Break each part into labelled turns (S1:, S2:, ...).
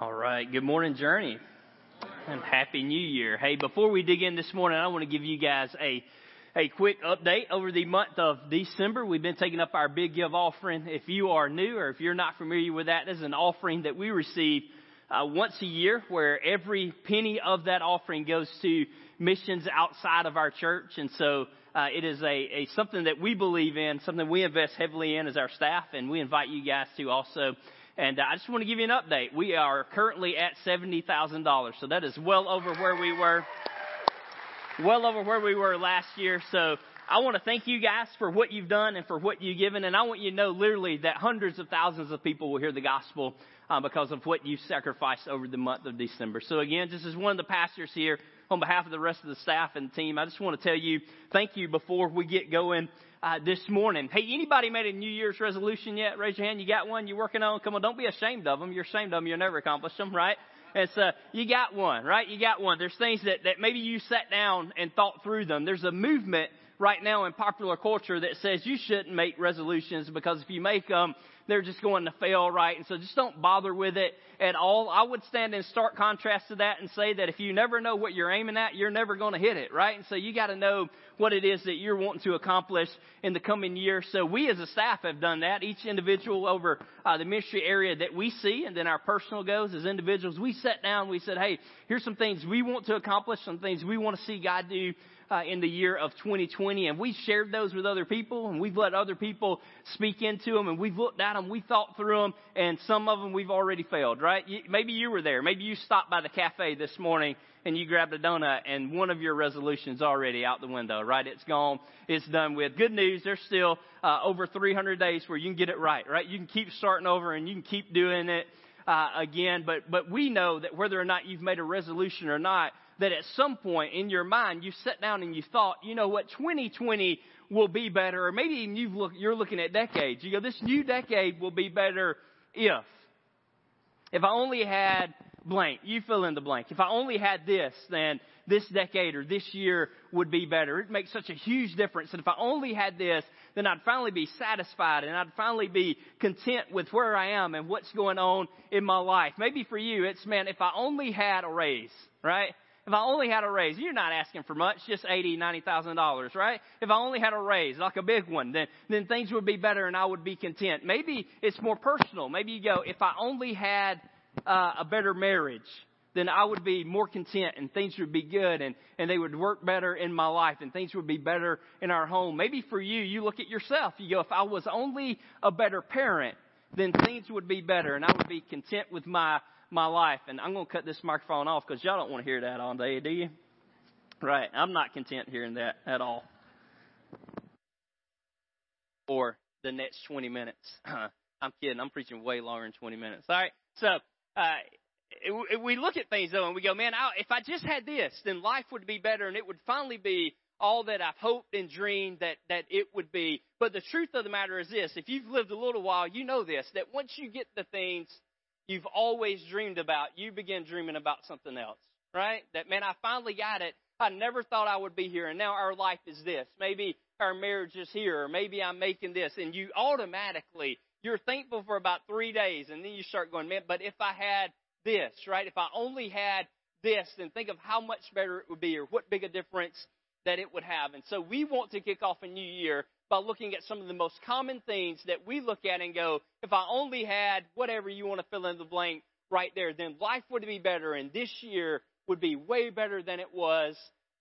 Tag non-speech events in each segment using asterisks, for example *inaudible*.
S1: All right. Good morning, Journey. And Happy New Year. Hey, before we dig in this morning, I want to give you guys a, a quick update. Over the month of December, we've been taking up our big give offering. If you are new or if you're not familiar with that, this is an offering that we receive uh, once a year where every penny of that offering goes to missions outside of our church. And so, uh, it is a, a something that we believe in, something we invest heavily in as our staff, and we invite you guys to also and I just want to give you an update. We are currently at $70,000. So that is well over where we were, well over where we were last year. So I want to thank you guys for what you've done and for what you've given. And I want you to know literally that hundreds of thousands of people will hear the gospel uh, because of what you've sacrificed over the month of December. So again, just as one of the pastors here, on behalf of the rest of the staff and team, I just want to tell you thank you before we get going uh, this morning. Hey, anybody made a New Year's resolution yet? Raise your hand. You got one you're working on? Come on, don't be ashamed of them. You're ashamed of them. You'll never accomplish them, right? And so you got one, right? You got one. There's things that, that maybe you sat down and thought through them. There's a movement right now in popular culture that says you shouldn't make resolutions because if you make them, they're just going to fail, right? And so just don't bother with it at all. I would stand in stark contrast to that and say that if you never know what you're aiming at, you're never going to hit it, right? And so you got to know what it is that you're wanting to accomplish in the coming year. So we as a staff have done that. Each individual over uh, the ministry area that we see and then our personal goals as individuals, we sat down, we said, hey, here's some things we want to accomplish, some things we want to see God do uh, in the year of 2020, and we shared those with other people, and we've let other people speak into them, and we've looked at them, we thought through them, and some of them we've already failed, right? Maybe you were there. Maybe you stopped by the cafe this morning and you grabbed a donut, and one of your resolutions already out the window, right? It's gone. It's done with. Good news. There's still uh, over 300 days where you can get it right, right? You can keep starting over, and you can keep doing it. Uh, again, but but we know that whether or not you've made a resolution or not, that at some point in your mind you sat down and you thought, you know what, 2020 will be better, or maybe even you've look, you're looking at decades. You go, this new decade will be better if. If I only had blank, you fill in the blank. If I only had this, then this decade or this year would be better. It makes such a huge difference. And if I only had this, then I'd finally be satisfied and I'd finally be content with where I am and what's going on in my life. Maybe for you, it's man, if I only had a raise, right? If I only had a raise, you're not asking for much, just eighty, ninety thousand dollars, right? If I only had a raise, like a big one, then then things would be better and I would be content. Maybe it's more personal. Maybe you go, if I only had uh, a better marriage, then I would be more content and things would be good and, and they would work better in my life and things would be better in our home. Maybe for you, you look at yourself. You go, if I was only a better parent, then things would be better and I would be content with my my life. And I'm going to cut this microphone off because y'all don't want to hear that all day, do you? Right. I'm not content hearing that at all. Or the next 20 minutes. *laughs* I'm kidding. I'm preaching way longer than 20 minutes. All right. So, uh, we look at things though and we go, man, if I just had this, then life would be better and it would finally be all that I've hoped and dreamed that, that it would be. But the truth of the matter is this, if you've lived a little while, you know this, that once you get the things you've always dreamed about, you begin dreaming about something else, right? That, man, I finally got it. I never thought I would be here, and now our life is this. Maybe our marriage is here, or maybe I'm making this, and you automatically, you're thankful for about three days, and then you start going, man, but if I had this, right? If I only had this, then think of how much better it would be, or what big a difference that it would have. And so we want to kick off a new year by looking at some of the most common things that we look at and go, if I only had whatever you want to fill in the blank right there, then life would be better and this year would be way better than it was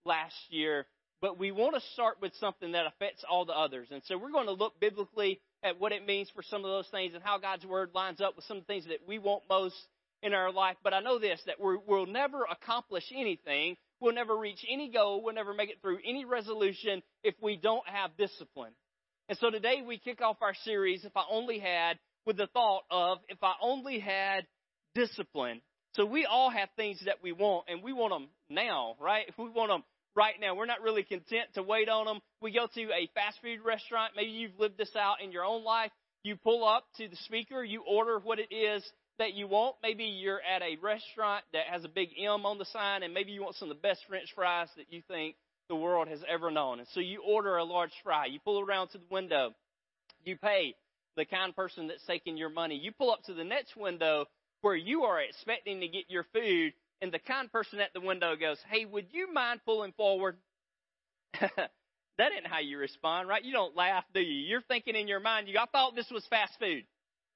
S1: last year. But we want to start with something that affects all the others. And so we're going to look biblically at what it means for some of those things and how God's Word lines up with some things that we want most in our life. But I know this, that we will never accomplish anything We'll never reach any goal. We'll never make it through any resolution if we don't have discipline. And so today we kick off our series, If I Only Had, with the thought of, if I only had discipline. So we all have things that we want, and we want them now, right? *laughs* We want them right now. We're not really content to wait on them. We go to a fast food restaurant. Maybe you've lived this out in your own life. You pull up to the speaker, you order what it is that you want. Maybe you're at a restaurant that has a big M on the sign, and maybe you want some of the best French fries that you think the world has ever known. And so you order a large fry. You pull around to the window. You pay the kind person that's taking your money. You pull up to the next window where you are expecting to get your food and the kind person at the window goes, Hey, would you mind pulling forward? *laughs* that ain't how you respond, right? You don't laugh, do you? You're thinking in your mind, you, I thought this was fast food,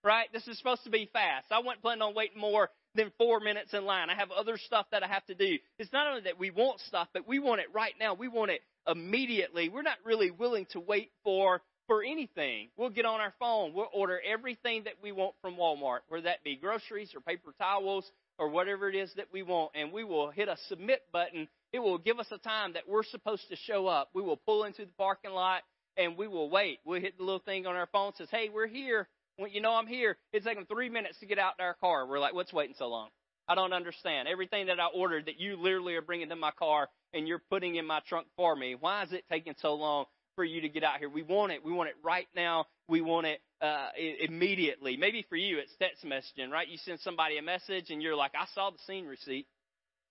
S1: right? This is supposed to be fast. I wasn't planning on waiting more than four minutes in line. I have other stuff that I have to do. It's not only that we want stuff, but we want it right now. We want it immediately. We're not really willing to wait for for anything. We'll get on our phone. We'll order everything that we want from Walmart, whether that be groceries or paper towels or whatever it is that we want, and we will hit a submit button. It will give us a time that we're supposed to show up. We will pull into the parking lot and we will wait. We'll hit the little thing on our phone says, "Hey, we're here." When you know I'm here, it's taking three minutes to get out in our car. We're like, "What's waiting so long?" I don't understand. Everything that I ordered that you literally are bringing to my car and you're putting in my trunk for me. Why is it taking so long for you to get out here? We want it. We want it right now. We want it uh, immediately. Maybe for you, it's text messaging, right? You send somebody a message and you're like, I saw the seen receipt,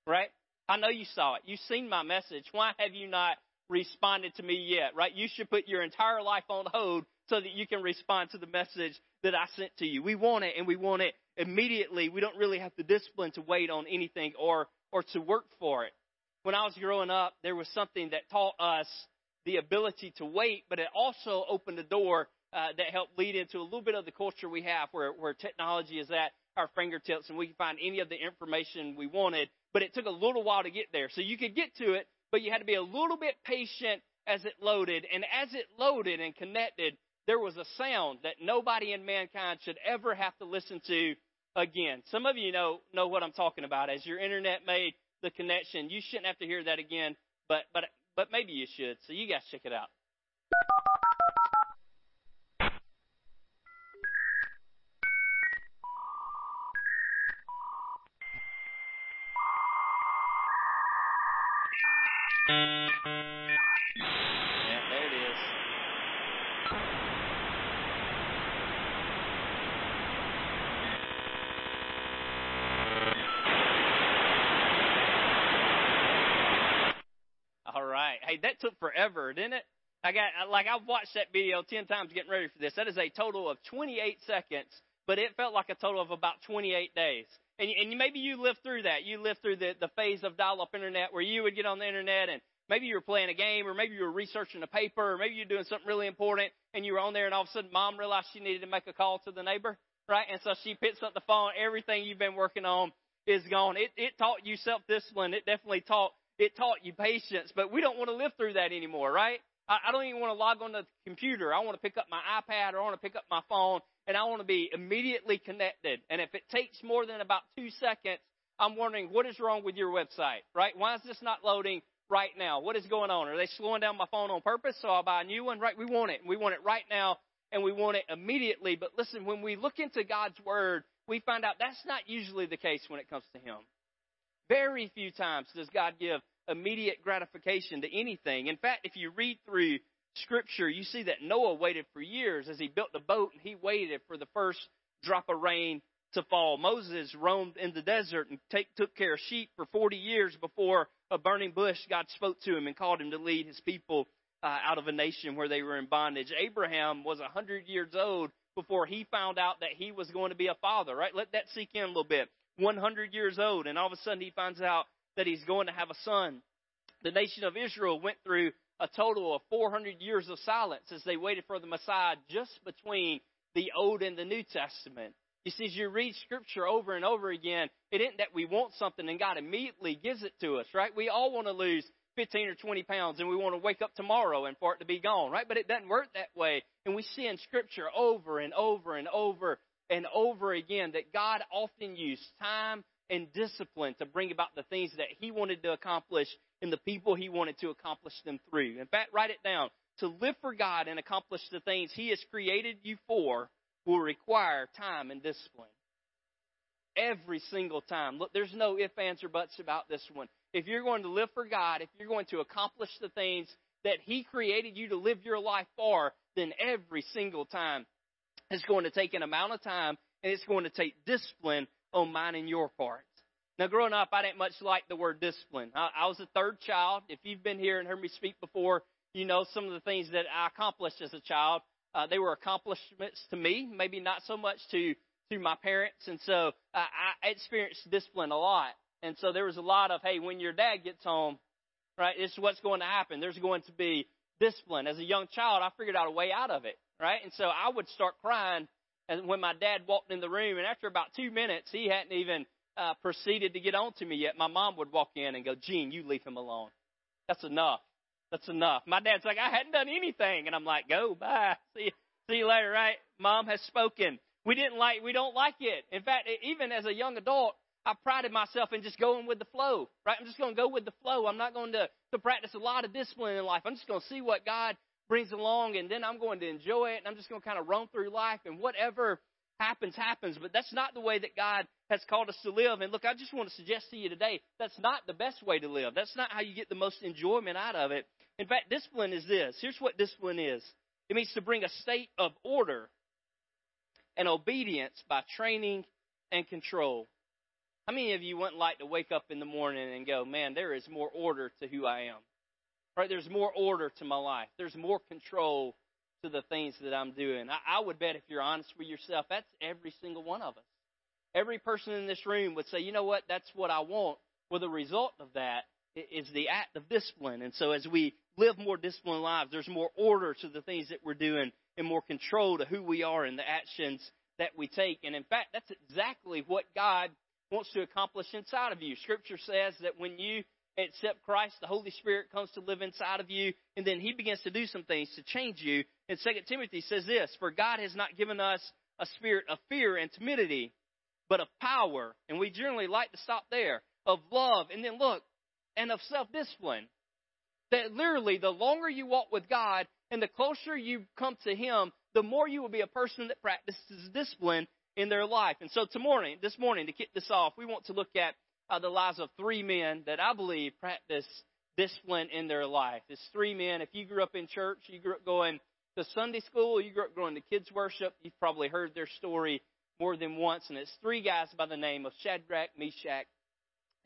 S1: right? I know you saw it. You've seen my message. Why have you not responded to me yet, right? You should put your entire life on hold so that you can respond to the message that I sent to you. We want it and we want it immediately. We don't really have the discipline to wait on anything or, or to work for it. When I was growing up, there was something that taught us the ability to wait, but it also opened the door uh, that help lead into a little bit of the culture we have where, where technology is at our fingertips and we can find any of the information we wanted, but it took a little while to get there. So you could get to it, but you had to be a little bit patient as it loaded. And as it loaded and connected, there was a sound that nobody in mankind should ever have to listen to again. Some of you know know what I'm talking about. As your internet made the connection, you shouldn't have to hear that again, but but but maybe you should. So you guys check it out. Hey, that took forever, didn't it? I got like I've watched that video ten times getting ready for this. That is a total of 28 seconds, but it felt like a total of about 28 days. And, and maybe you lived through that. You lived through the, the phase of dial-up internet where you would get on the internet and maybe you were playing a game or maybe you were researching a paper or maybe you were doing something really important and you were on there and all of a sudden mom realized she needed to make a call to the neighbor, right? And so she picks up the phone. Everything you've been working on is gone. It, it taught you self-discipline. It definitely taught it taught you patience, but we don't want to live through that anymore, right? I, I don't even want to log on to the computer. I want to pick up my iPad or I want to pick up my phone and I want to be immediately connected. And if it takes more than about two seconds, I'm wondering what is wrong with your website, right? Why is this not loading right now? What is going on? Are they slowing down my phone on purpose so I'll buy a new one? Right? We want it. We want it right now and we want it immediately. But listen, when we look into God's Word, we find out that's not usually the case when it comes to Him. Very few times does God give immediate gratification to anything. In fact, if you read through Scripture, you see that Noah waited for years as he built the boat and he waited for the first drop of rain to fall. Moses roamed in the desert and take, took care of sheep for 40 years before a burning bush, God spoke to him and called him to lead his people uh, out of a nation where they were in bondage. Abraham was 100 years old before he found out that he was going to be a father, right? Let that sink in a little bit. 100 years old, and all of a sudden he finds out that he's going to have a son. The nation of Israel went through a total of 400 years of silence as they waited for the Messiah just between the Old and the New Testament. You see, as you read Scripture over and over again, it isn't that we want something and God immediately gives it to us, right? We all want to lose 15 or 20 pounds and we want to wake up tomorrow and for it to be gone, right? But it doesn't work that way. And we see in Scripture over and over and over and over again that God often used time and discipline to bring about the things that he wanted to accomplish and the people he wanted to accomplish them through. In fact, write it down. To live for God and accomplish the things he has created you for will require time and discipline. Every single time. Look, there's no ifs, ands, or buts about this one. If you're going to live for God, if you're going to accomplish the things that He created you to live your life for, then every single time it's going to take an amount of time and it's going to take discipline on mine and your part. Now, growing up, I didn't much like the word discipline. I, I was a third child. If you've been here and heard me speak before, you know some of the things that I accomplished as a child. Uh, they were accomplishments to me, maybe not so much to through my parents, and so uh, I experienced discipline a lot. And so there was a lot of, hey, when your dad gets home, right, this is what's going to happen. There's going to be discipline. As a young child, I figured out a way out of it, right? And so I would start crying when my dad walked in the room, and after about two minutes, he hadn't even uh, proceeded to get on to me yet. My mom would walk in and go, Gene, you leave him alone. That's enough. That's enough. My dad's like, I hadn't done anything. And I'm like, go, bye. See, see you later, right? Mom has spoken. We didn't like, we don't like it. In fact, even as a young adult, I prided myself in just going with the flow, right? I'm just going to go with the flow. I'm not going to, to practice a lot of discipline in life. I'm just going to see what God brings along and then I'm going to enjoy it and I'm just going to kind of roam through life and whatever happens, happens. But that's not the way that God has called us to live. And look, I just want to suggest to you today, that's not the best way to live. That's not how you get the most enjoyment out of it. In fact, discipline is this. Here's what discipline is. It means to bring a state of order and obedience by training and control. How many of you wouldn't like to wake up in the morning and go, man, there is more order to who I am? Right? There's more order to my life. There's more control to the things that I'm doing. I, I would bet if you're honest with yourself, that's every single one of us. Every person in this room would say, you know what, that's what I want. Well, the result of that is the act of discipline. And so as we live more disciplined lives, there's more order to the things that we're doing and more control to who we are and the actions that we take. And in fact, that's exactly what God wants to accomplish inside of you. Scripture says that when you accept Christ, the Holy Spirit comes to live inside of you, and then He begins to do some things to change you. And 2 Timothy says this, For God has not given us a spirit of fear and timidity, but of power. And we generally like to stop there. Of love, and then look, and of self-discipline. That literally, the longer you walk with God, and the closer you come to Him, the more you will be a person that practices discipline in their life. And so, tomorrow, this morning, to kick this off, we want to look at uh, the lives of three men that I believe practice discipline in their life. It's three men. If you grew up in church, you grew up going to Sunday school, you grew up going to kids' worship, you've probably heard their story more than once. And it's three guys by the name of Shadrach, Meshach,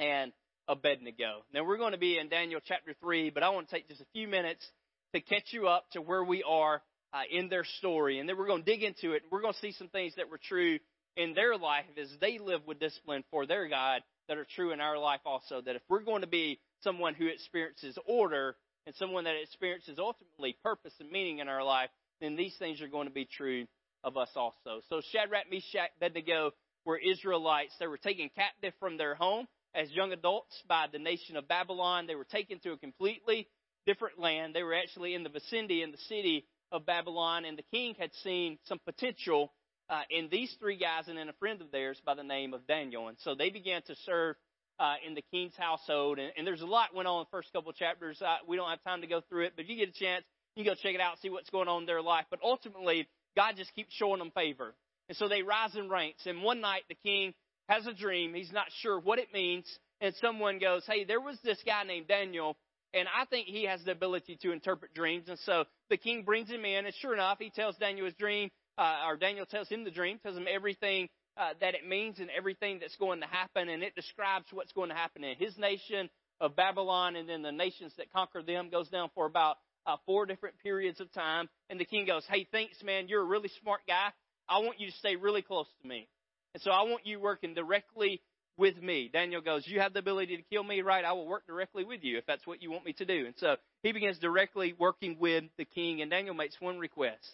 S1: and Abednego. Now, we're going to be in Daniel chapter 3, but I want to take just a few minutes to catch you up to where we are uh, in their story. And then we're going to dig into it. And We're going to see some things that were true in their life as they live with discipline for their God that are true in our life also. That if we're going to be someone who experiences order and someone that experiences ultimately purpose and meaning in our life, then these things are going to be true of us also. So Shadrach, Meshach, Abednego were Israelites. They were taken captive from their home as young adults by the nation of Babylon. They were taken to a completely different land. They were actually in the vicinity in the city of Babylon, and the king had seen some potential uh, in these three guys and in a friend of theirs by the name of Daniel. And so they began to serve uh, in the king's household. And, and there's a lot went on in the first couple of chapters. Uh, we don't have time to go through it, but if you get a chance, you can go check it out, see what's going on in their life. But ultimately, God just keeps showing them favor. And so they rise in ranks. And one night, the king has a dream. He's not sure what it means. And someone goes, Hey, there was this guy named Daniel, and I think he has the ability to interpret dreams. And so the king brings him in, and sure enough, he tells Daniel his dream uh, or Daniel tells him the dream, tells him everything uh, that it means and everything that's going to happen, and it describes what's going to happen in his nation of Babylon, and then the nations that conquer them goes down for about uh, four different periods of time. And the king goes, "Hey, thanks, man. You're a really smart guy. I want you to stay really close to me, and so I want you working directly." With me. Daniel goes, You have the ability to kill me, right? I will work directly with you if that's what you want me to do. And so he begins directly working with the king, and Daniel makes one request.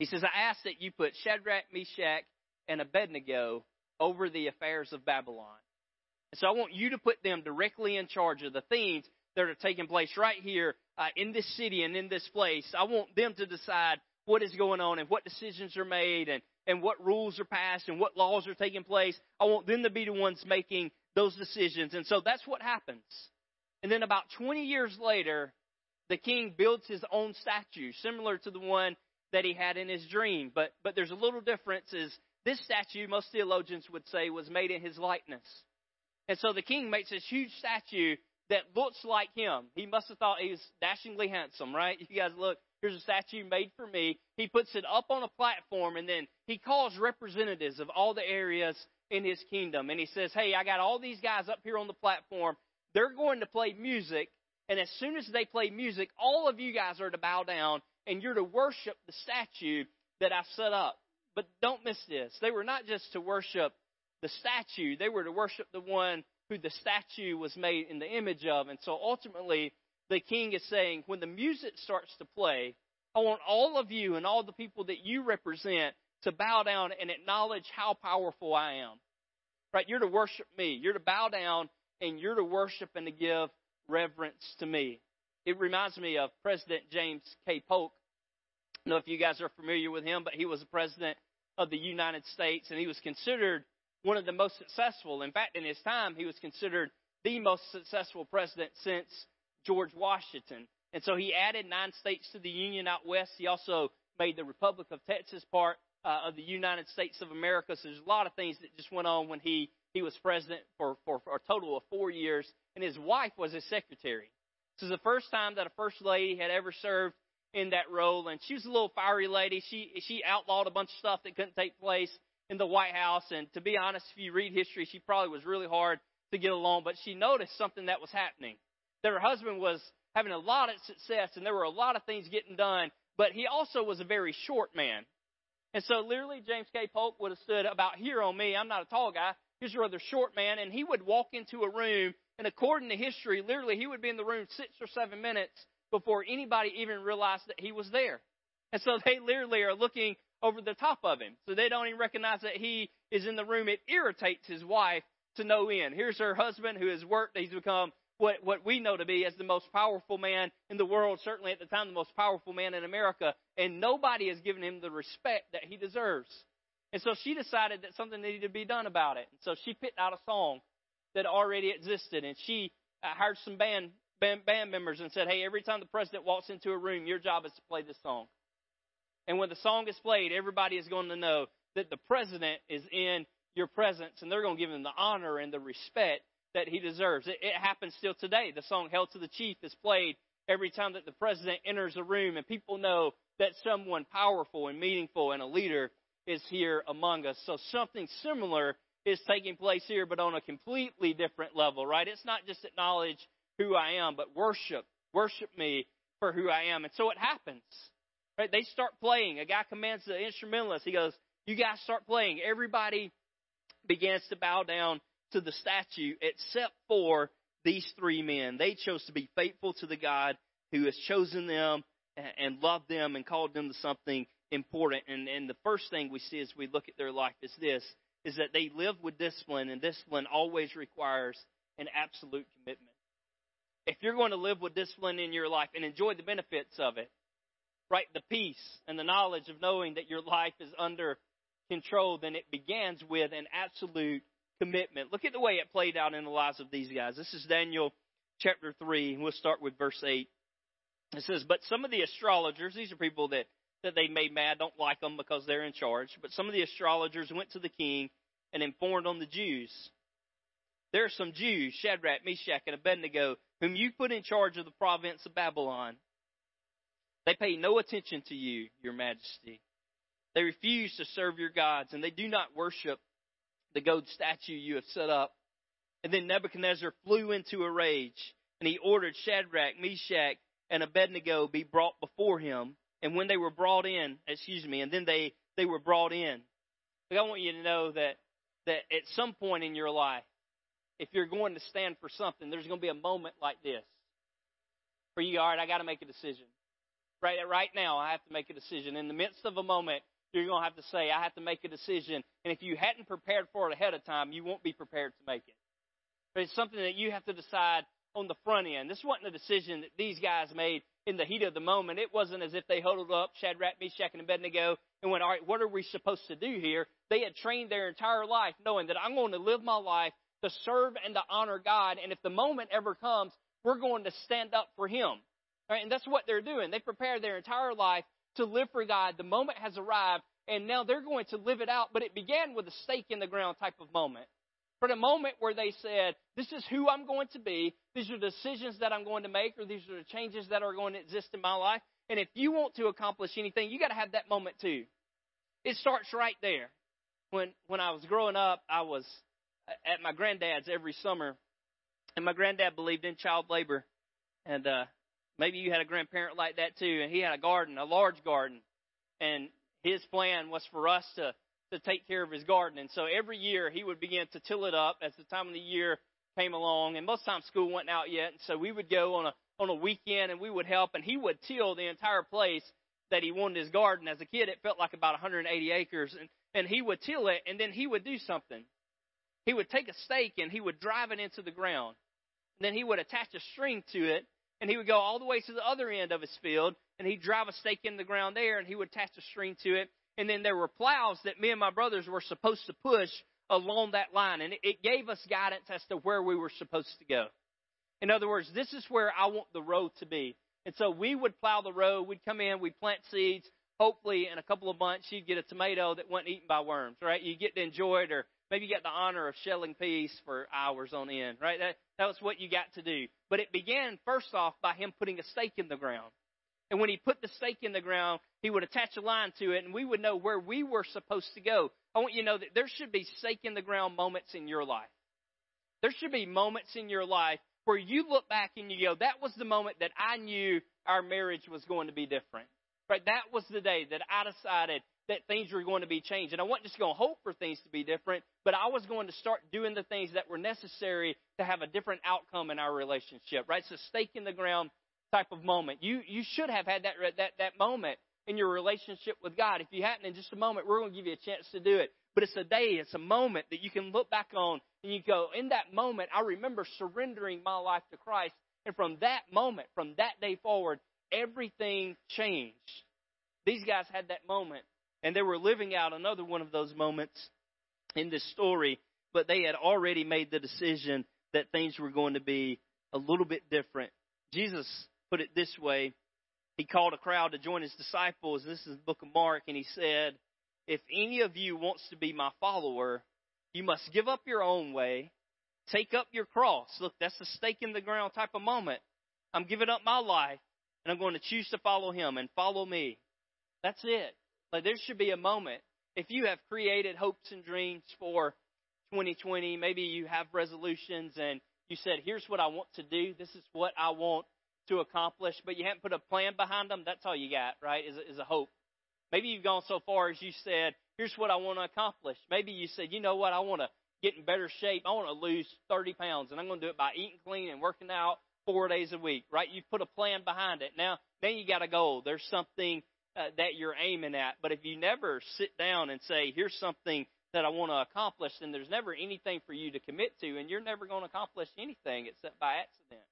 S1: He says, I ask that you put Shadrach, Meshach, and Abednego over the affairs of Babylon. And so I want you to put them directly in charge of the things that are taking place right here uh, in this city and in this place. I want them to decide what is going on and what decisions are made and, and what rules are passed and what laws are taking place. I want them to be the ones making those decisions. And so that's what happens. And then about 20 years later, the king builds his own statue, similar to the one that he had in his dream. But, but there's a little difference is this statue, most theologians would say, was made in his likeness. And so the king makes this huge statue that looks like him. He must have thought he was dashingly handsome, right? You guys look, here's a statue made for me. He puts it up on a platform and then he calls representatives of all the areas in his kingdom. And he says, Hey, I got all these guys up here on the platform. They're going to play music. And as soon as they play music, all of you guys are to bow down and you're to worship the statue that I set up but don't miss this. They were not just to worship the statue, they were to worship the one who the statue was made in the image of. And so ultimately, the king is saying, when the music starts to play, I want all of you and all the people that you represent to bow down and acknowledge how powerful I am. Right? You're to worship me. You're to bow down and you're to worship and to give reverence to me. It reminds me of President James K. Polk. I don't know if you guys are familiar with him, but he was the president of the United States and he was considered one of the most successful. In fact, in his time, he was considered the most successful president since George Washington. And so he added nine states to the Union out west. He also made the Republic of Texas part uh, of the United States of America. So there's a lot of things that just went on when he, he was president for, for, for a total of four years. And his wife was his secretary. This is the first time that a first lady had ever served in that role. And she was a little fiery lady. She, she outlawed a bunch of stuff that couldn't take place in the White House. And to be honest, if you read history, she probably was really hard to get along. But she noticed something that was happening. That her husband was having a lot of success and there were a lot of things getting done, but he also was a very short man. And so literally James K. Polk would have stood about here on me. I'm not a tall guy. He's a rather short man and he would walk into a room and according to history, literally he would be in the room six or seven minutes before anybody even realized that he was there. And so *laughs* they literally are looking over the top of him. So they don't even recognize that he is in the room. It irritates his wife to no end. Here's her husband who has worked. He's become what, what we know to be as the most powerful man in the world, certainly at the time the most powerful man in America, and nobody has given him the respect that he deserves. And so she decided that something needed to be done about it. And so she picked out a song that already existed, and she uh, hired some band, band band members and said, "Hey, every time the president walks into a room, your job is to play this song." And when the song is played, everybody is going to know that the president is in your presence, and they're going to give him the honor and the respect that he deserves. It, it happens still today. The song Hail to the Chief is played every time that the president enters a room and people know that someone powerful and meaningful and a leader is here among us. So something similar is taking place here, but on a completely different level, right? It's not just acknowledge who I am, but worship. Worship me for who I am. And so it happens. Right? They start playing. A guy commands the instrumentalist. He goes, You guys start playing. Everybody begins to bow down to the statue except for these three men. They chose to be faithful to the God who has chosen them and loved them and called them to something important. And, and the first thing we see as we look at their life is this, is that they live with discipline, and discipline always requires an absolute commitment. If you're going to live with discipline in your life and enjoy the benefits of it, right, the peace and the knowledge of knowing that your life is under control, then it begins with an absolute commitment. Look at the way it played out in the lives of these guys. This is Daniel chapter 3, and we'll start with verse 8. It says, But some of the astrologers, these are people that, that they made mad, don't like them because they're in charge, but some of the astrologers went to the king and informed on the Jews. There are some Jews, Shadrach, Meshach, and Abednego, whom you put in charge of the province of Babylon. They pay no attention to you, your majesty. They refuse to serve your gods, and they do not worship the gold statue you have set up. And then Nebuchadnezzar flew into a rage, and he ordered Shadrach, Meshach, and Abednego be brought before him. And when they were brought in, excuse me, and then they, they were brought in. But I want you to know that, that at some point in your life, if you're going to stand for something, there's going to be a moment like this. For you, all right, I got to make a decision. Right, uh, right now, I have to make a decision. In the midst of a moment, you're going to have to say, I have to make a decision. And if you hadn't prepared for it ahead of time, you won't be prepared to make it. But it's something that you have to decide on the front end. This wasn't a decision that these guys made in the heat of the moment. It wasn't as if they huddled up Shadrach, Meshach, and Abednego and went, all right, what are we supposed to do here? They had trained their entire life knowing that I'm going to live my life to serve and to honor God. And if the moment ever comes, we're going to stand up for Him. Right? And that's what they're doing. They prepared their entire life to live for God. The moment has arrived, and now they're going to live it out. But it began with a stake in the ground type of moment. For the moment where they said, This is who I'm going to be, these are the decisions that I'm going to make, or these are the changes that are going to exist in my life. And if you want to accomplish anything, you got to have that moment too. It starts right there. When when I was growing up, I was at my granddad's every summer, and my granddad believed in child labor, and uh, Maybe you had a grandparent like that too, and he had a garden, a large garden, and his plan was for us to, to take care of his garden. And so every year he would begin to till it up as the time of the year came along. And most times school wasn't out yet. And so we would go on a, on a weekend and we would help and he would till the entire place that he wanted his garden. As a kid, it felt like about 180 acres. And, and he would till it and then he would do something. He would take a stake and he would drive it into the ground. And then he would attach a string to it and he would go all the way to the other end of his field and he'd drive a stake in the ground there and he would attach a string to it. And then there were plows that me and my brothers were supposed to push along that line. And it gave us guidance as to where we were supposed to go. In other words, this is where I want the road to be. And so we would plow the road. We'd come in, we'd plant seeds. Hopefully, in a couple of months, you'd get a tomato that wasn't eaten by worms, right? You get to enjoy it, or maybe you get the honor of shelling peas for hours on end, right? That, that was what you got to do. But it began, first off, by him putting a stake in the ground. And when he put the stake in the ground, he would attach a line to it, and we would know where we were supposed to go. I want you to know that there should be stake in the ground moments in your life. There should be moments in your life where you look back and you go, that was the moment that I knew our marriage was going to be different. Right? That was the day that I decided that things were going to be changed. And I wasn't just going to hope for things to be different, but I was going to start doing the things that were necessary to have a different outcome in our relationship. Right? It's a stake in the ground type of moment. You you should have had that that that moment in your relationship with God. If you hadn't, in just a moment, we're going to give you a chance to do it. But it's a day, it's a moment that you can look back on and you go, in that moment, I remember surrendering my life to Christ. And from that moment, from that day forward, everything changed. These guys had that moment, and they were living out another one of those moments in this story, but they had already made the decision that things were going to be a little bit different. Jesus put it this way. He called a crowd to join his disciples. This is the book of Mark, and he said, If any of you wants to be my follower, you must give up your own way, take up your cross. Look, that's a stake in the ground type of moment. I'm giving up my life, and I'm going to choose to follow him and follow me. That's it. Like there should be a moment. If you have created hopes and dreams for 2020, maybe you have resolutions and you said, here's what I want to do. This is what I want to accomplish, but you haven't put a plan behind them. That's all you got, right? Is a, is a hope. Maybe you've gone so far as you said, here's what I want to accomplish. Maybe you said, you know what? I want to get in better shape. I want to lose 30 pounds and I'm going to do it by eating clean and working out four days a week, right? You've put a plan behind it. Now, then you got a goal. There's something uh, that you're aiming at. But if you never sit down and say, here's something that I want to accomplish, then there's never anything for you to commit to, and you're never going to accomplish anything except by accident.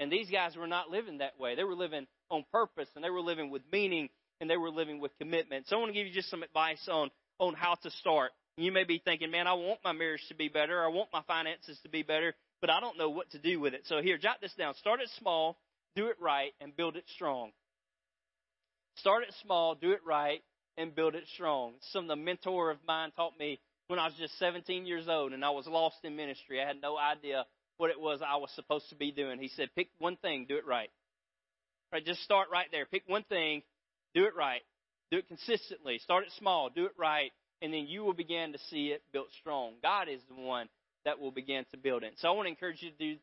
S1: And these guys were not living that way. They were living on purpose, and they were living with meaning, and they were living with commitment. So I want to give you just some advice on, on how to start. You may be thinking, man, I want my marriage to be better. I want my finances to be better, but I don't know what to do with it. So here, jot this down. Start it small, do it right, and build it strong. Start it small, do it right, and build it strong. Some of the mentor of mine taught me when I was just 17 years old and I was lost in ministry. I had no idea what it was I was supposed to be doing. He said, pick one thing, do it right. Right, just start right there. Pick one thing, do it right. Do it consistently. Start it small, do it right, and then you will begin to see it built strong. God is the one that will begin to build it. So I want to encourage you to do,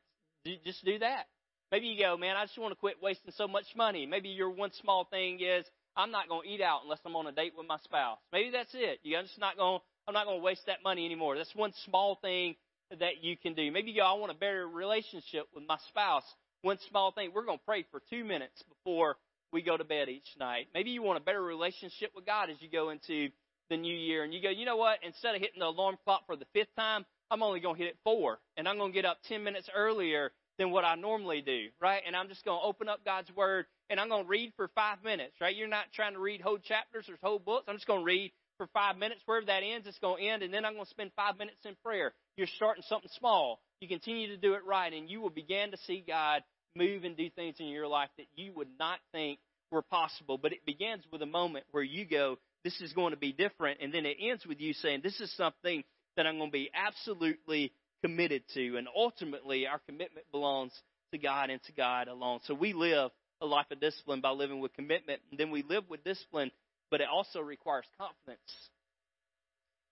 S1: do just do that. Maybe you go, man, I just want to quit wasting so much money. Maybe your one small thing is, I'm not going to eat out unless I'm on a date with my spouse. Maybe that's it. You're just not going, I'm not going to waste that money anymore. That's one small thing that you can do. Maybe you go, I want a better relationship with my spouse. One small thing. We're going to pray for two minutes before we go to bed each night. Maybe you want a better relationship with God as you go into the new year and you go, you know what? Instead of hitting the alarm clock for the fifth time, I'm only going to hit it four and I'm going to get up 10 minutes earlier than what I normally do, right? And I'm just going to open up God's Word and I'm going to read for five minutes, right? You're not trying to read whole chapters or whole books. I'm just going to read for five minutes. Wherever that ends, it's going to end, and then I'm going to spend five minutes in prayer. You're starting something small. You continue to do it right, and you will begin to see God move and do things in your life that you would not think were possible. But it begins with a moment where you go, This is going to be different, and then it ends with you saying, This is something that I'm going to be absolutely committed to. And ultimately, our commitment belongs to God and to God alone. So we live a life of discipline by living with commitment. And then we live with discipline, but it also requires confidence.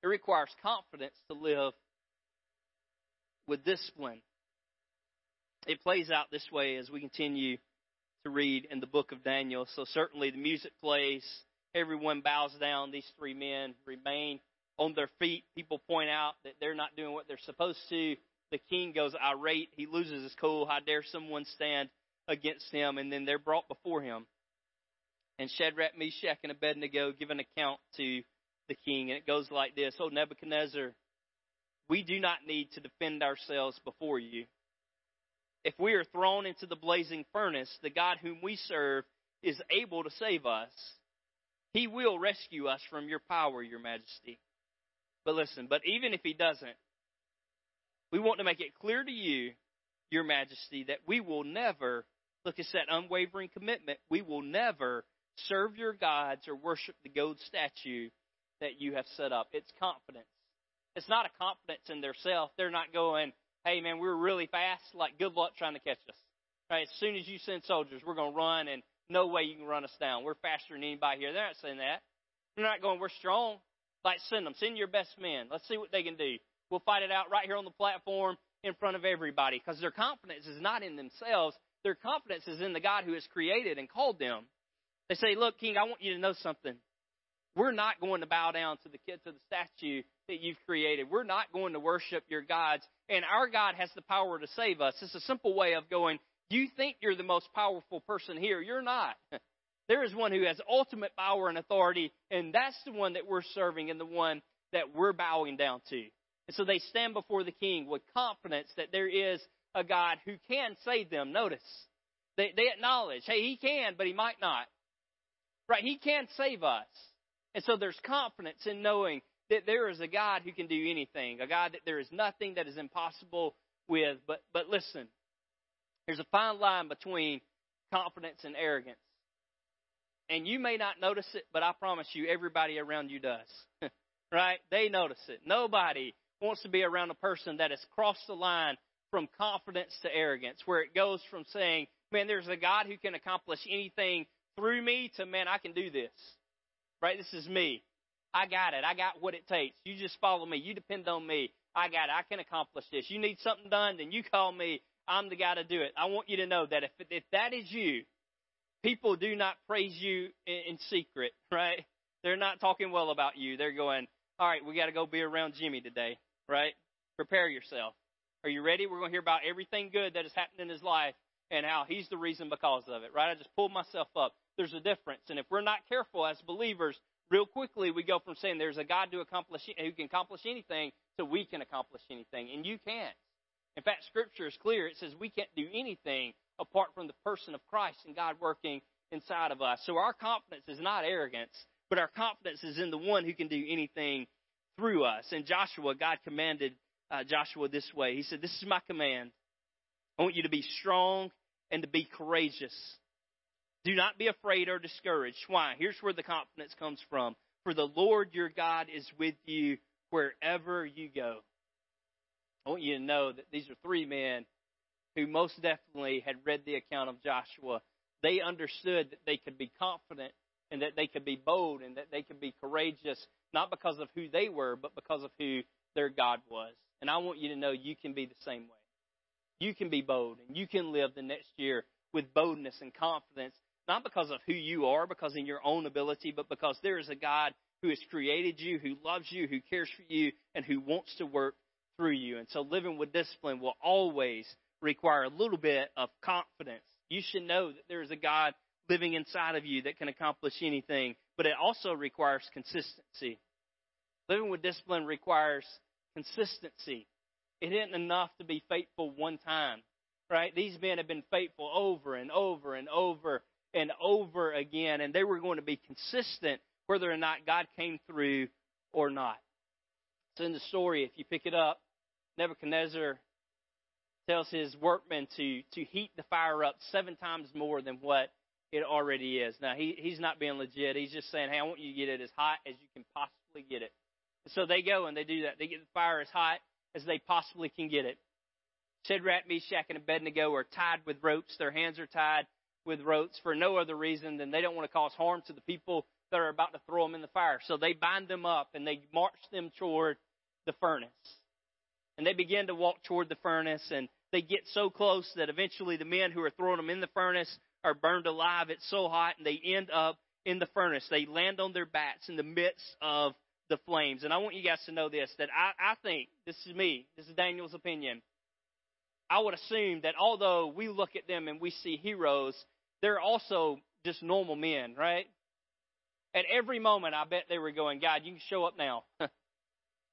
S1: It requires confidence to live with discipline. It plays out this way as we continue to read in the book of Daniel. So certainly the music plays everyone bows down. These three men remain on their feet. People point out that they're not doing what they're supposed to. The king goes irate. He loses his cool. How dare someone stand against him? And then they're brought before him. And Shadrach, Meshach, and Abednego give an account to the king. And it goes like this Oh, Nebuchadnezzar, we do not need to defend ourselves before you. If we are thrown into the blazing furnace, the God whom we serve is able to save us. He will rescue us from your power, your majesty. But listen, but even if he doesn't, we want to make it clear to you, your majesty, that we will never, look, it's that unwavering commitment, we will never serve your gods or worship the gold statue that you have set up. It's confidence. It's not a confidence in their self. They're not going, hey man, we're really fast, like good luck trying to catch us. Right? As soon as you send soldiers, we're going to run and no way you can run us down. We're faster than anybody here. They're not saying that. They're not going, we're strong. Like send them. Send your best men. Let's see what they can do. We'll fight it out right here on the platform in front of everybody because their confidence is not in themselves. Their confidence is in the God who has created and called them. They say, look, King, I want you to know something. We're not going to bow down to the kid of the statue that you've created. We're not going to worship your gods. And our God has the power to save us. It's a simple way of going, you think you're the most powerful person here. You're not. *laughs* There is one who has ultimate power and authority, and that's the one that we're serving and the one that we're bowing down to. And so they stand before the king with confidence that there is a God who can save them. Notice, they, they acknowledge, hey, he can, but he might not. Right? He can save us. And so there's confidence in knowing that there is a God who can do anything, a God that there is nothing that is impossible with. But, but listen, there's a fine line between confidence and arrogance. And you may not notice it, but I promise you, everybody around you does. *laughs* right? They notice it. Nobody wants to be around a person that has crossed the line from confidence to arrogance, where it goes from saying, man, there's a God who can accomplish anything through me to, man, I can do this. Right? This is me. I got it. I got what it takes. You just follow me. You depend on me. I got it. I can accomplish this. You need something done, then you call me. I'm the guy to do it. I want you to know that if, if that is you, people do not praise you in, in secret, right? They're not talking well about you. They're going, all right, we got to go be around Jimmy today, right? Prepare yourself. Are you ready? We're going to hear about everything good that has happened in his life and how he's the reason because of it, right? I just pulled myself up. There's a difference. And if we're not careful as believers, real quickly we go from saying there's a God accomplish who can accomplish anything to we can accomplish anything, and you can't. In fact, Scripture is clear. It says we can't do anything apart from the person of Christ and God working inside of us. So our confidence is not arrogance, but our confidence is in the one who can do anything through us. And Joshua, God commanded uh, Joshua this way. He said, This is my command. I want you to be strong and to be courageous. Do not be afraid or discouraged. Why? Here's where the confidence comes from. For the Lord your God is with you wherever you go. I want you to know that these are three men who most definitely had read the account of Joshua. They understood that they could be confident and that they could be bold and that they could be courageous, not because of who they were, but because of who their God was. And I want you to know you can be the same way. You can be bold and you can live the next year with boldness and confidence not because of who you are, because in your own ability, but because there is a God who has created you, who loves you, who cares for you, and who wants to work through you. And so living with discipline will always require a little bit of confidence. You should know that there is a God living inside of you that can accomplish anything, but it also requires consistency. Living with discipline requires consistency. It isn't enough to be faithful one time, right? These men have been faithful over and over and over and over again, and they were going to be consistent whether or not God came through or not. So in the story, if you pick it up, Nebuchadnezzar tells his workmen to, to heat the fire up seven times more than what it already is. Now, he, he's not being legit. He's just saying, hey, I want you to get it as hot as you can possibly get it. So they go and they do that. They get the fire as hot as they possibly can get it. Shadrach, Meshach, and Abednego are tied with ropes. Their hands are tied with ropes for no other reason than they don't want to cause harm to the people that are about to throw them in the fire. So they bind them up and they march them toward the furnace. And they begin to walk toward the furnace and they get so close that eventually the men who are throwing them in the furnace are burned alive. It's so hot and they end up in the furnace. They land on their bats in the midst of the flames. And I want you guys to know this that I, I think, this is me, this is Daniel's opinion. I would assume that although we look at them and we see heroes, they're also just normal men, right? At every moment, I bet they were going, God, you can show up now. *laughs*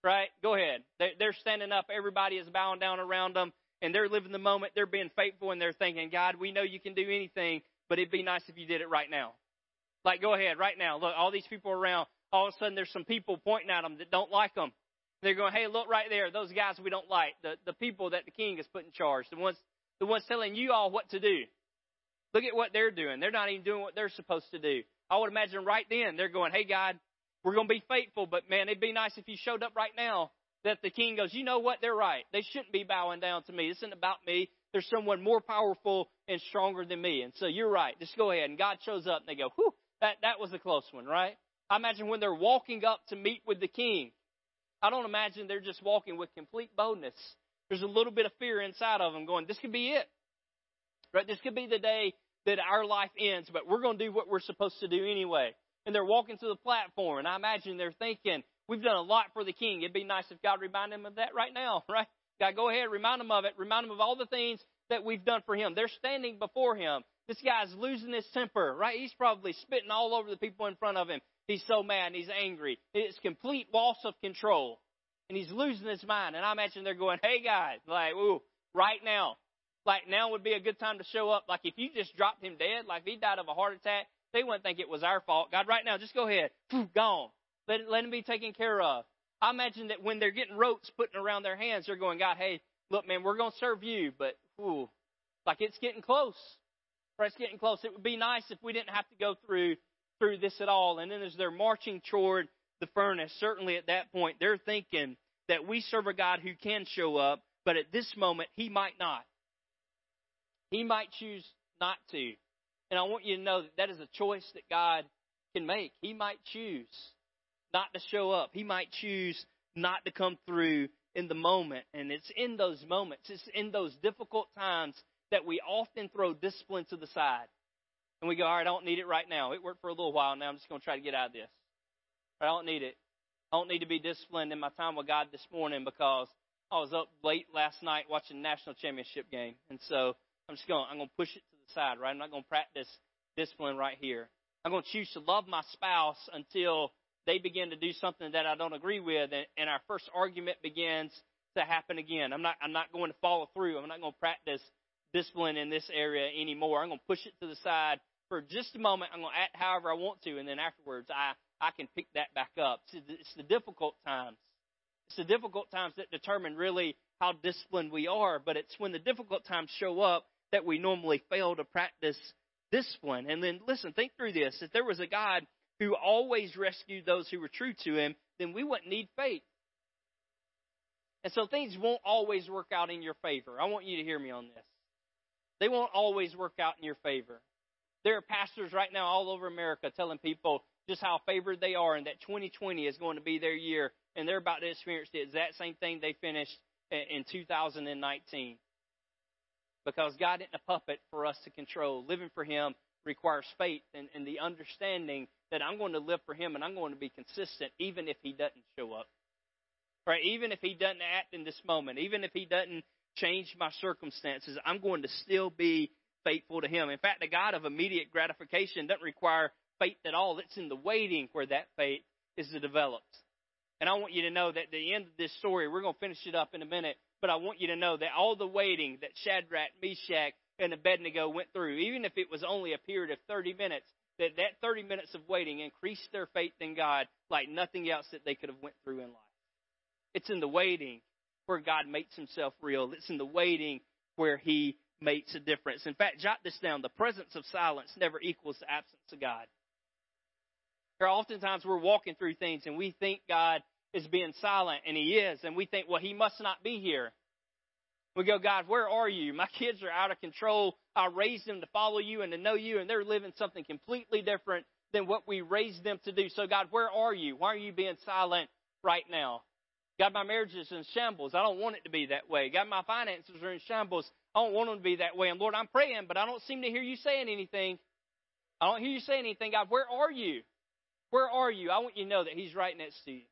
S1: right? Go ahead. They're standing up. Everybody is bowing down around them, and they're living the moment. They're being faithful, and they're thinking, God, we know you can do anything, but it'd be nice if you did it right now. Like, go ahead, right now. Look, all these people around, all of a sudden there's some people pointing at them that don't like them. They're going, hey, look right there, those guys we don't like, the, the people that the king has put in charge, the ones, the ones telling you all what to do. Look at what they're doing. They're not even doing what they're supposed to do. I would imagine right then they're going, hey, God, we're going to be faithful, but man, it'd be nice if you showed up right now that the king goes, you know what? They're right. They shouldn't be bowing down to me. This isn't about me. There's someone more powerful and stronger than me. And so you're right. Just go ahead. And God shows up and they go, whew, that, that was a close one, right? I imagine when they're walking up to meet with the king, I don't imagine they're just walking with complete boldness. There's a little bit of fear inside of them going, this could be it. Right? This could be the day that our life ends, but we're going to do what we're supposed to do anyway. And they're walking to the platform, and I imagine they're thinking, we've done a lot for the king. It'd be nice if God reminded him of that right now, *laughs* right? God, go ahead, remind him of it. Remind him of all the things that we've done for him. They're standing before him. This guy's losing his temper, right? He's probably spitting all over the people in front of him. He's so mad and he's angry. It's complete loss of control. And he's losing his mind. And I imagine they're going, hey guys, like, ooh, right now. Like now would be a good time to show up. Like if you just dropped him dead, like if he died of a heart attack, they wouldn't think it was our fault. God, right now, just go ahead. Gone. Let, let him be taken care of. I imagine that when they're getting ropes putting around their hands, they're going, God, hey, look, man, we're going to serve you, but, ooh, like it's getting close. It's getting close. It would be nice if we didn't have to go through through this at all. And then as they're marching toward the furnace, certainly at that point, they're thinking that we serve a God who can show up, but at this moment, he might not. He might choose not to. And I want you to know that that is a choice that God can make. He might choose not to show up. He might choose not to come through in the moment. And it's in those moments, it's in those difficult times that we often throw discipline to the side. And we go, all right, I don't need it right now. It worked for a little while. Now I'm just going to try to get out of this. I don't need it. I don't need to be disciplined in my time with God this morning because I was up late last night watching the national championship game. And so I'm just going, I'm going to push it to the side, right? I'm not going to practice discipline right here. I'm going to choose to love my spouse until they begin to do something that I don't agree with, and, and our first argument begins to happen again. I'm not, I'm not going to follow through. I'm not going to practice discipline in this area anymore. I'm going to push it to the side for just a moment. I'm going to act however I want to, and then afterwards, I, I can pick that back up. It's the difficult times. It's the difficult times that determine really how disciplined we are, but it's when the difficult times show up that we normally fail to practice discipline. And then listen, think through this. If there was a God who always rescued those who were true to him, then we wouldn't need faith. And so things won't always work out in your favor. I want you to hear me on this. They won't always work out in your favor. There are pastors right now all over America telling people just how favored they are and that 2020 is going to be their year and they're about to experience the exact same thing they finished in 2019 because God isn't a puppet for us to control. Living for Him requires faith and, and the understanding that I'm going to live for Him and I'm going to be consistent even if He doesn't show up. Right? Even if He doesn't act in this moment, even if He doesn't change my circumstances, I'm going to still be faithful to Him. In fact, the God of immediate gratification doesn't require faith at all. It's in the waiting where that faith is developed. And I want you to know that at the end of this story, we're going to finish it up in a minute, but I want you to know that all the waiting that Shadrach, Meshach, and Abednego went through, even if it was only a period of 30 minutes, that that 30 minutes of waiting increased their faith in God like nothing else that they could have went through in life. It's in the waiting where God makes himself real. It's in the waiting where he makes a difference. In fact, jot this down. The presence of silence never equals the absence of God. There are oftentimes we're walking through things and we think God is being silent, and He is, and we think, well, He must not be here. We go, God, where are you? My kids are out of control. I raised them to follow you and to know you, and they're living something completely different than what we raised them to do. So, God, where are you? Why are you being silent right now? God, my marriage is in shambles. I don't want it to be that way. God, my finances are in shambles. I don't want them to be that way. And Lord, I'm praying, but I don't seem to hear you saying anything. I don't hear you saying anything, God. Where are you? Where are you? I want you to know that He's right next to you.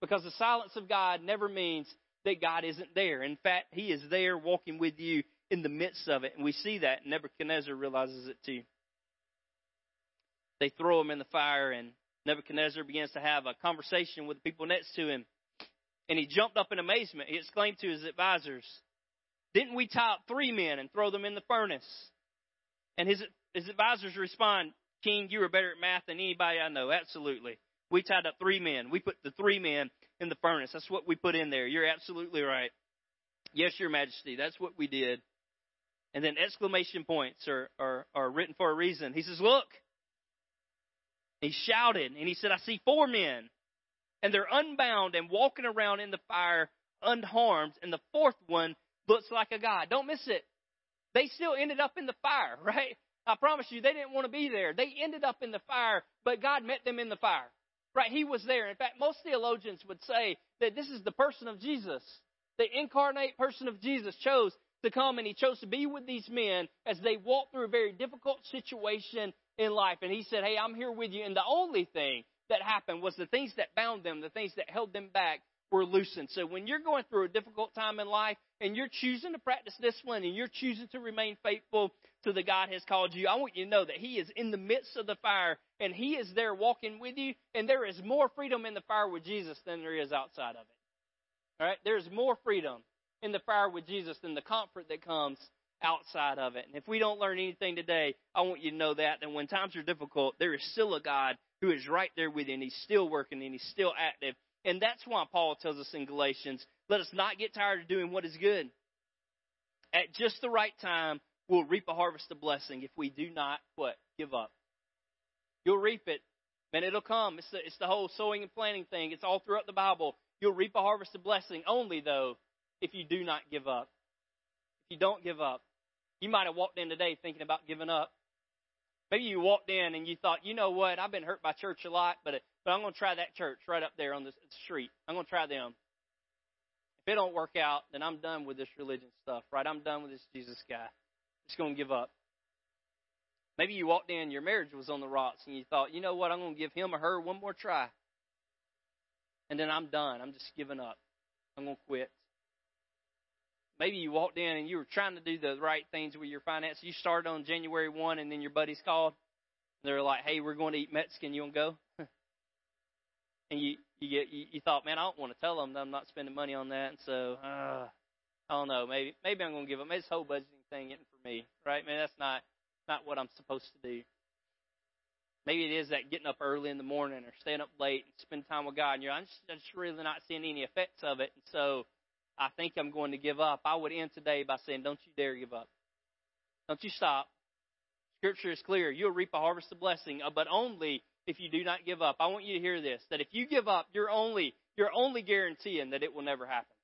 S1: Because the silence of God never means that God isn't there. In fact, He is there walking with you in the midst of it. And we see that. Nebuchadnezzar realizes it too. They throw him in the fire, and Nebuchadnezzar begins to have a conversation with the people next to him. And he jumped up in amazement. He exclaimed to his advisors, Didn't we tie up three men and throw them in the furnace? And his, his advisors respond, King, you are better at math than anybody I know. Absolutely. We tied up three men. We put the three men in the furnace. That's what we put in there. You're absolutely right. Yes, Your Majesty. That's what we did. And then exclamation points are, are, are written for a reason. He says, Look. He shouted and he said, I see four men and they're unbound and walking around in the fire unharmed. And the fourth one looks like a god. Don't miss it. They still ended up in the fire, *laughs* right? I promise you, they didn't want to be there. They ended up in the fire, but God met them in the fire. Right? He was there. In fact, most theologians would say that this is the person of Jesus. The incarnate person of Jesus chose to come and he chose to be with these men as they walked through a very difficult situation in life. And he said, Hey, I'm here with you. And the only thing that happened was the things that bound them, the things that held them back were loosened. So when you're going through a difficult time in life and you're choosing to practice discipline and you're choosing to remain faithful to the God has called you, I want you to know that He is in the midst of the fire and He is there walking with you. And there is more freedom in the fire with Jesus than there is outside of it. All right? There's more freedom in the fire with Jesus than the comfort that comes outside of it. And if we don't learn anything today, I want you to know that. And when times are difficult, there is still a God who is right there with you, and He's still working, and He's still active. And that's why Paul tells us in Galatians, let us not get tired of doing what is good. At just the right time, we'll reap a harvest of blessing if we do not what? Give up. You'll reap it. Man, it'll come. It's the, it's the whole sowing and planting thing. It's all throughout the Bible. You'll reap a harvest of blessing only, though, if you do not give up. If you don't give up. You might have walked in today thinking about giving up. Maybe you walked in and you thought, you know what, I've been hurt by church a lot, but but I'm going to try that church right up there on the street. I'm going to try them. If it don't work out, then I'm done with this religion stuff, right? I'm done with this Jesus guy. I'm just going to give up. Maybe you walked in, your marriage was on the rocks, and you thought, you know what, I'm going to give him or her one more try. And then I'm done. I'm just giving up. I'm going to quit. Maybe you walked in and you were trying to do the right things with your finances. You started on January 1 and then your buddies called. They're like, hey, we're going to eat Mexican. You want to go? *laughs* and you you get you, you thought, man, I don't want to tell them that I'm not spending money on that, and so uh, I don't know. Maybe maybe I'm going to give them this whole budgeting thing isn't for me, right? Man, that's not not what I'm supposed to do. Maybe it is that getting up early in the morning or staying up late and spending time with God, and you're I'm just, I'm just really not seeing any effects of it, and so I think I'm going to give up. I would end today by saying, Don't you dare give up. Don't you stop. Scripture is clear. You'll reap a harvest of blessing, uh, but only if you do not give up. I want you to hear this that if you give up, you're only you're only guaranteeing that it will never happen.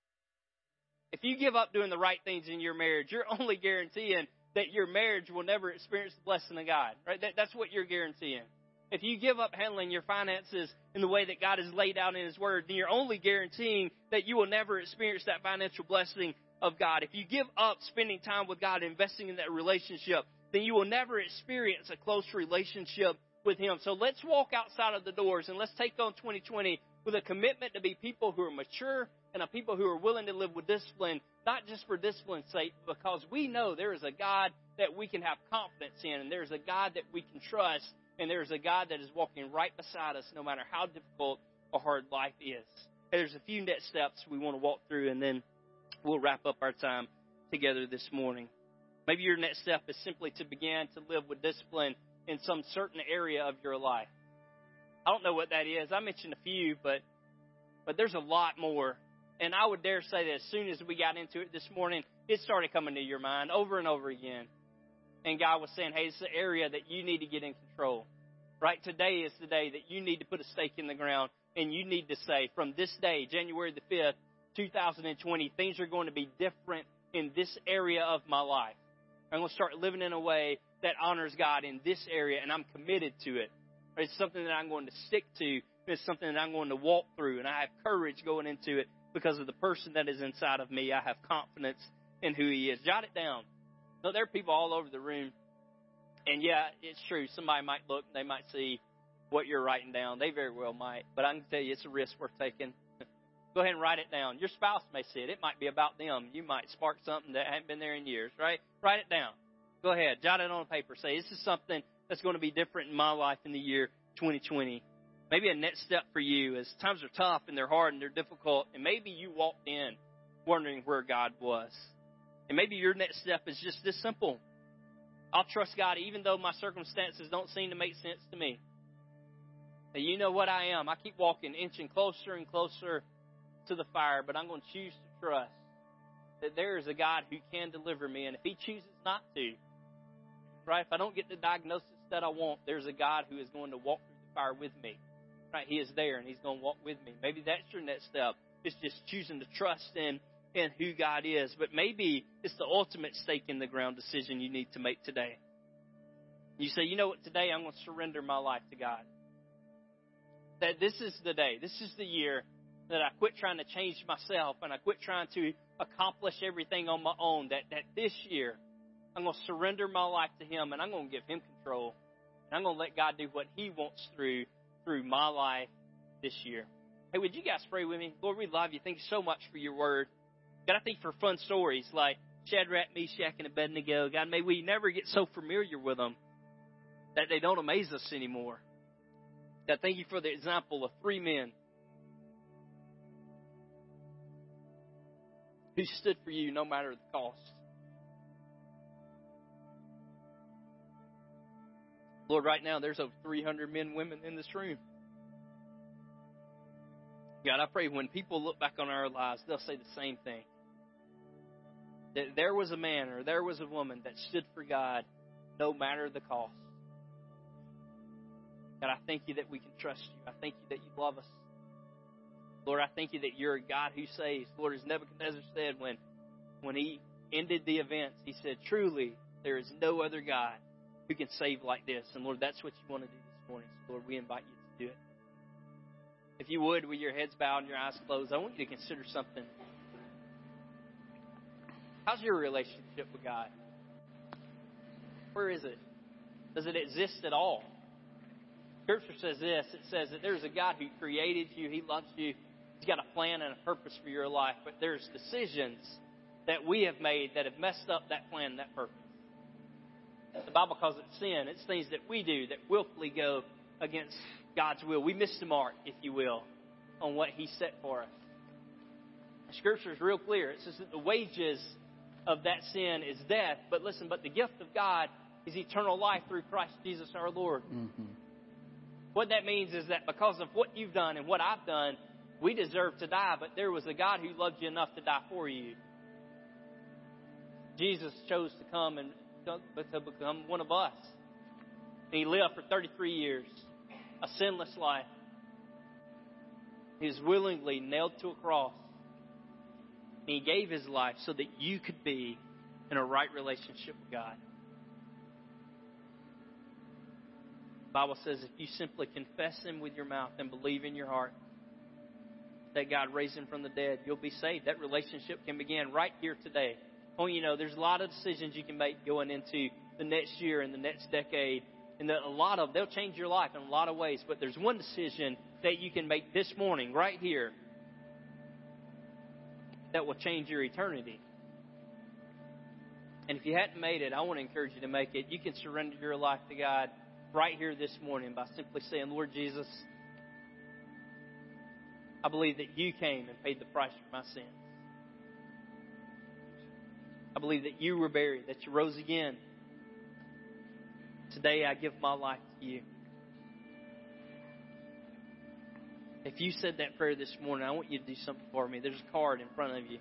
S1: If you give up doing the right things in your marriage, you're only guaranteeing that your marriage will never experience the blessing of God. Right? That, that's what you're guaranteeing. If you give up handling your finances in the way that God has laid out in His Word, then you're only guaranteeing that you will never experience that financial blessing of God. If you give up spending time with God, investing in that relationship, then you will never experience a close relationship with Him. So let's walk outside of the doors and let's take on 2020 with a commitment to be people who are mature and a people who are willing to live with discipline, not just for discipline's sake, because we know there is a God that we can have confidence in and there's a God that we can trust and there's a God that is walking right beside us no matter how difficult or hard life is. And there's a few next steps we want to walk through, and then we'll wrap up our time together this morning. Maybe your next step is simply to begin to live with discipline in some certain area of your life. I don't know what that is. I mentioned a few, but but there's a lot more. And I would dare say that as soon as we got into it this morning, it started coming to your mind over and over again and God was saying, hey, it's an area that you need to get in control. Right? Today is the day that you need to put a stake in the ground and you need to say, from this day, January the 5th, 2020, things are going to be different in this area of my life. I'm going to start living in a way that honors God in this area, and I'm committed to it. It's something that I'm going to stick to. It's something that I'm going to walk through, and I have courage going into it because of the person that is inside of me. I have confidence in who He is. Jot it down. No, there are people all over the room, And yeah, it's true. Somebody might look, they might see what you're writing down. They very well might. But I can tell you, it's a risk worth taking. Go ahead and write it down. Your spouse may see it. It might be about them. You might spark something that hasn't been there in years, right? Write it down. Go ahead. Jot it on paper. Say, this is something that's going to be different in my life in the year 2020. Maybe a next step for you as times are tough and they're hard and they're difficult, and maybe you walked in wondering where God was. And maybe your next step is just this simple. I'll trust God even though my circumstances don't seem to make sense to me. And you know what I am. I keep walking, inching closer and closer to the fire, but I'm going to choose to trust that there is a God who can deliver me. And if He chooses not to, right, if I don't get the diagnosis that I want, there's a God who is going to walk through the fire with me. Right? He is there and He's going to walk with me. Maybe that's your next step. It's just choosing to trust in, in who God is. But maybe it's the ultimate stake in the ground decision you need to make today. You say, you know what, today I'm going to surrender my life to God. That this is the day, this is the year that I quit trying to change myself and I quit trying to accomplish everything on my own. That, that this year, I'm going to surrender my life to Him and I'm going to give Him control. And I'm going to let God do what He wants through, through my life this year. Hey, would you guys pray with me? Lord, we love you. Thank you so much for your word. God, I think for fun stories like Shadrach, Meshach, and Abednego, God, may we never get so familiar with them that they don't amaze us anymore. God, thank you for the example of three men who stood for you no matter the cost. Lord, right now there's over 300 men women in this room. God, I pray when people look back on our lives, they'll say the same thing. That there was a man or there was a woman that stood for God no matter the cost. God, I thank you that we can trust you. I thank you that you love us. Lord, I thank you that you're a God who saves. Lord, as Nebuchadnezzar said when, when he ended the events, he said, Truly, there is no other God who can save like this. And Lord, that's what you want to do this morning. So, Lord, we invite you to do it. If you would, with your heads bowed and your eyes closed, I want you to consider something. How's your relationship with God? Where is it? Does it exist at all? Scripture says this it says that there's a God who created you, He loves you, He's got a plan and a purpose for your life, but there's decisions that we have made that have messed up that plan and that purpose. The Bible calls it sin. It's things that we do that willfully go against God's will. We miss the mark, if you will, on what He set for us. Scripture is real clear. It says that the wages of that sin is death, but listen, but the gift of God is eternal life through Christ Jesus our Lord. Mm-hmm. What that means is that because of what you've done and what I've done, we deserve to die, but there was a God who loved you enough to die for you. Jesus chose to come and to become one of us. And he lived for 33 years, a sinless life. He was willingly nailed to a cross. And he gave his life so that you could be in a right relationship with God. The Bible says if you simply confess him with your mouth and believe in your heart that God raised him from the dead, you'll be saved. That relationship can begin right here today. Oh, you know, there's a lot of decisions you can make going into the next year and the next decade. And a lot of they'll change your life in a lot of ways, but there's one decision that you can make this morning, right here, that will change your eternity. And if you hadn't made it, I want to encourage you to make it. You can surrender your life to God right here this morning by simply saying, Lord Jesus, I believe that you came and paid the price for my sins. I believe that you were buried, that you rose again. Today I give my life to you. If you said that prayer this morning, I want you to do something for me. There's a card in front of you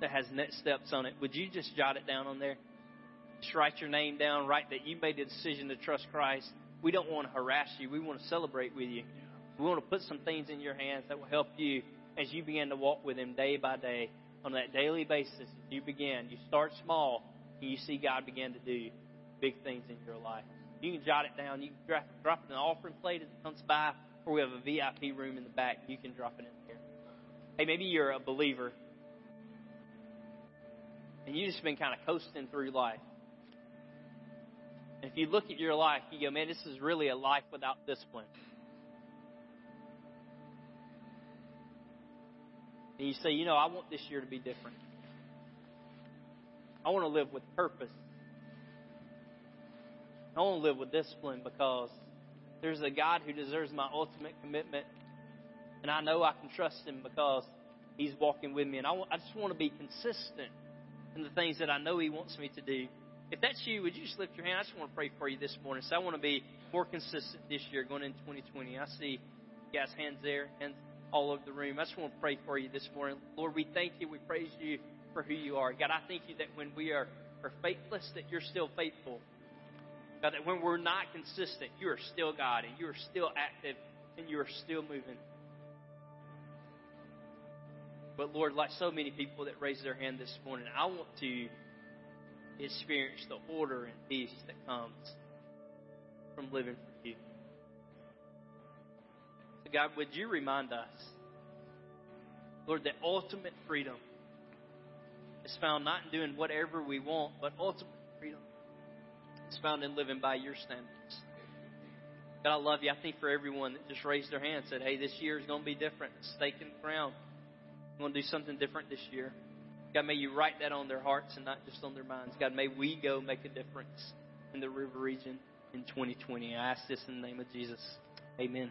S1: that has next steps on it. Would you just jot it down on there? Just write your name down, write that you made the decision to trust Christ. We don't want to harass you. We want to celebrate with you. We want to put some things in your hands that will help you as you begin to walk with Him day by day on that daily basis. You begin, you start small and you see God begin to do big things in your life. You can jot it down. You can drop, drop it in the offering plate as it comes by, or we have a VIP room in the back. You can drop it in there. Hey, maybe you're a believer and you've just been kind of coasting through life. And If you look at your life, you go, man, this is really a life without discipline. And you say, you know, I want this year to be different. I want to live with purpose. I want to live with discipline because there's a God who deserves my ultimate commitment. And I know I can trust Him because He's walking with me. And I, just want to be consistent in the things that I know He wants me to do. If that's you, would you just lift your hand? I just want to pray for you this morning. So I want to be more consistent this year going into 2020. I see you guys' hands there, hands all over the room. I just want to pray for you this morning. Lord, we thank you. We praise you for who you are. God, I thank you that when we are, are faithless, that you're still faithful. God, that when we're not consistent, you are still God and you are still active and you are still moving. But Lord, like so many people that raise their hand this morning, I want to experience the order and peace that comes from living for you. So God, would you remind us, Lord, that ultimate freedom is found not in doing whatever we want, but ultimate found in living by your standards. God, I love you. I think for everyone that just raised their hand and said, hey, this year is going to be different. Stake in the ground. I'm going to do something different this year. God, may you write that on their hearts and not just on their minds. God, may we go make a difference in the river region in 2020. I ask this in the name of Jesus. Amen.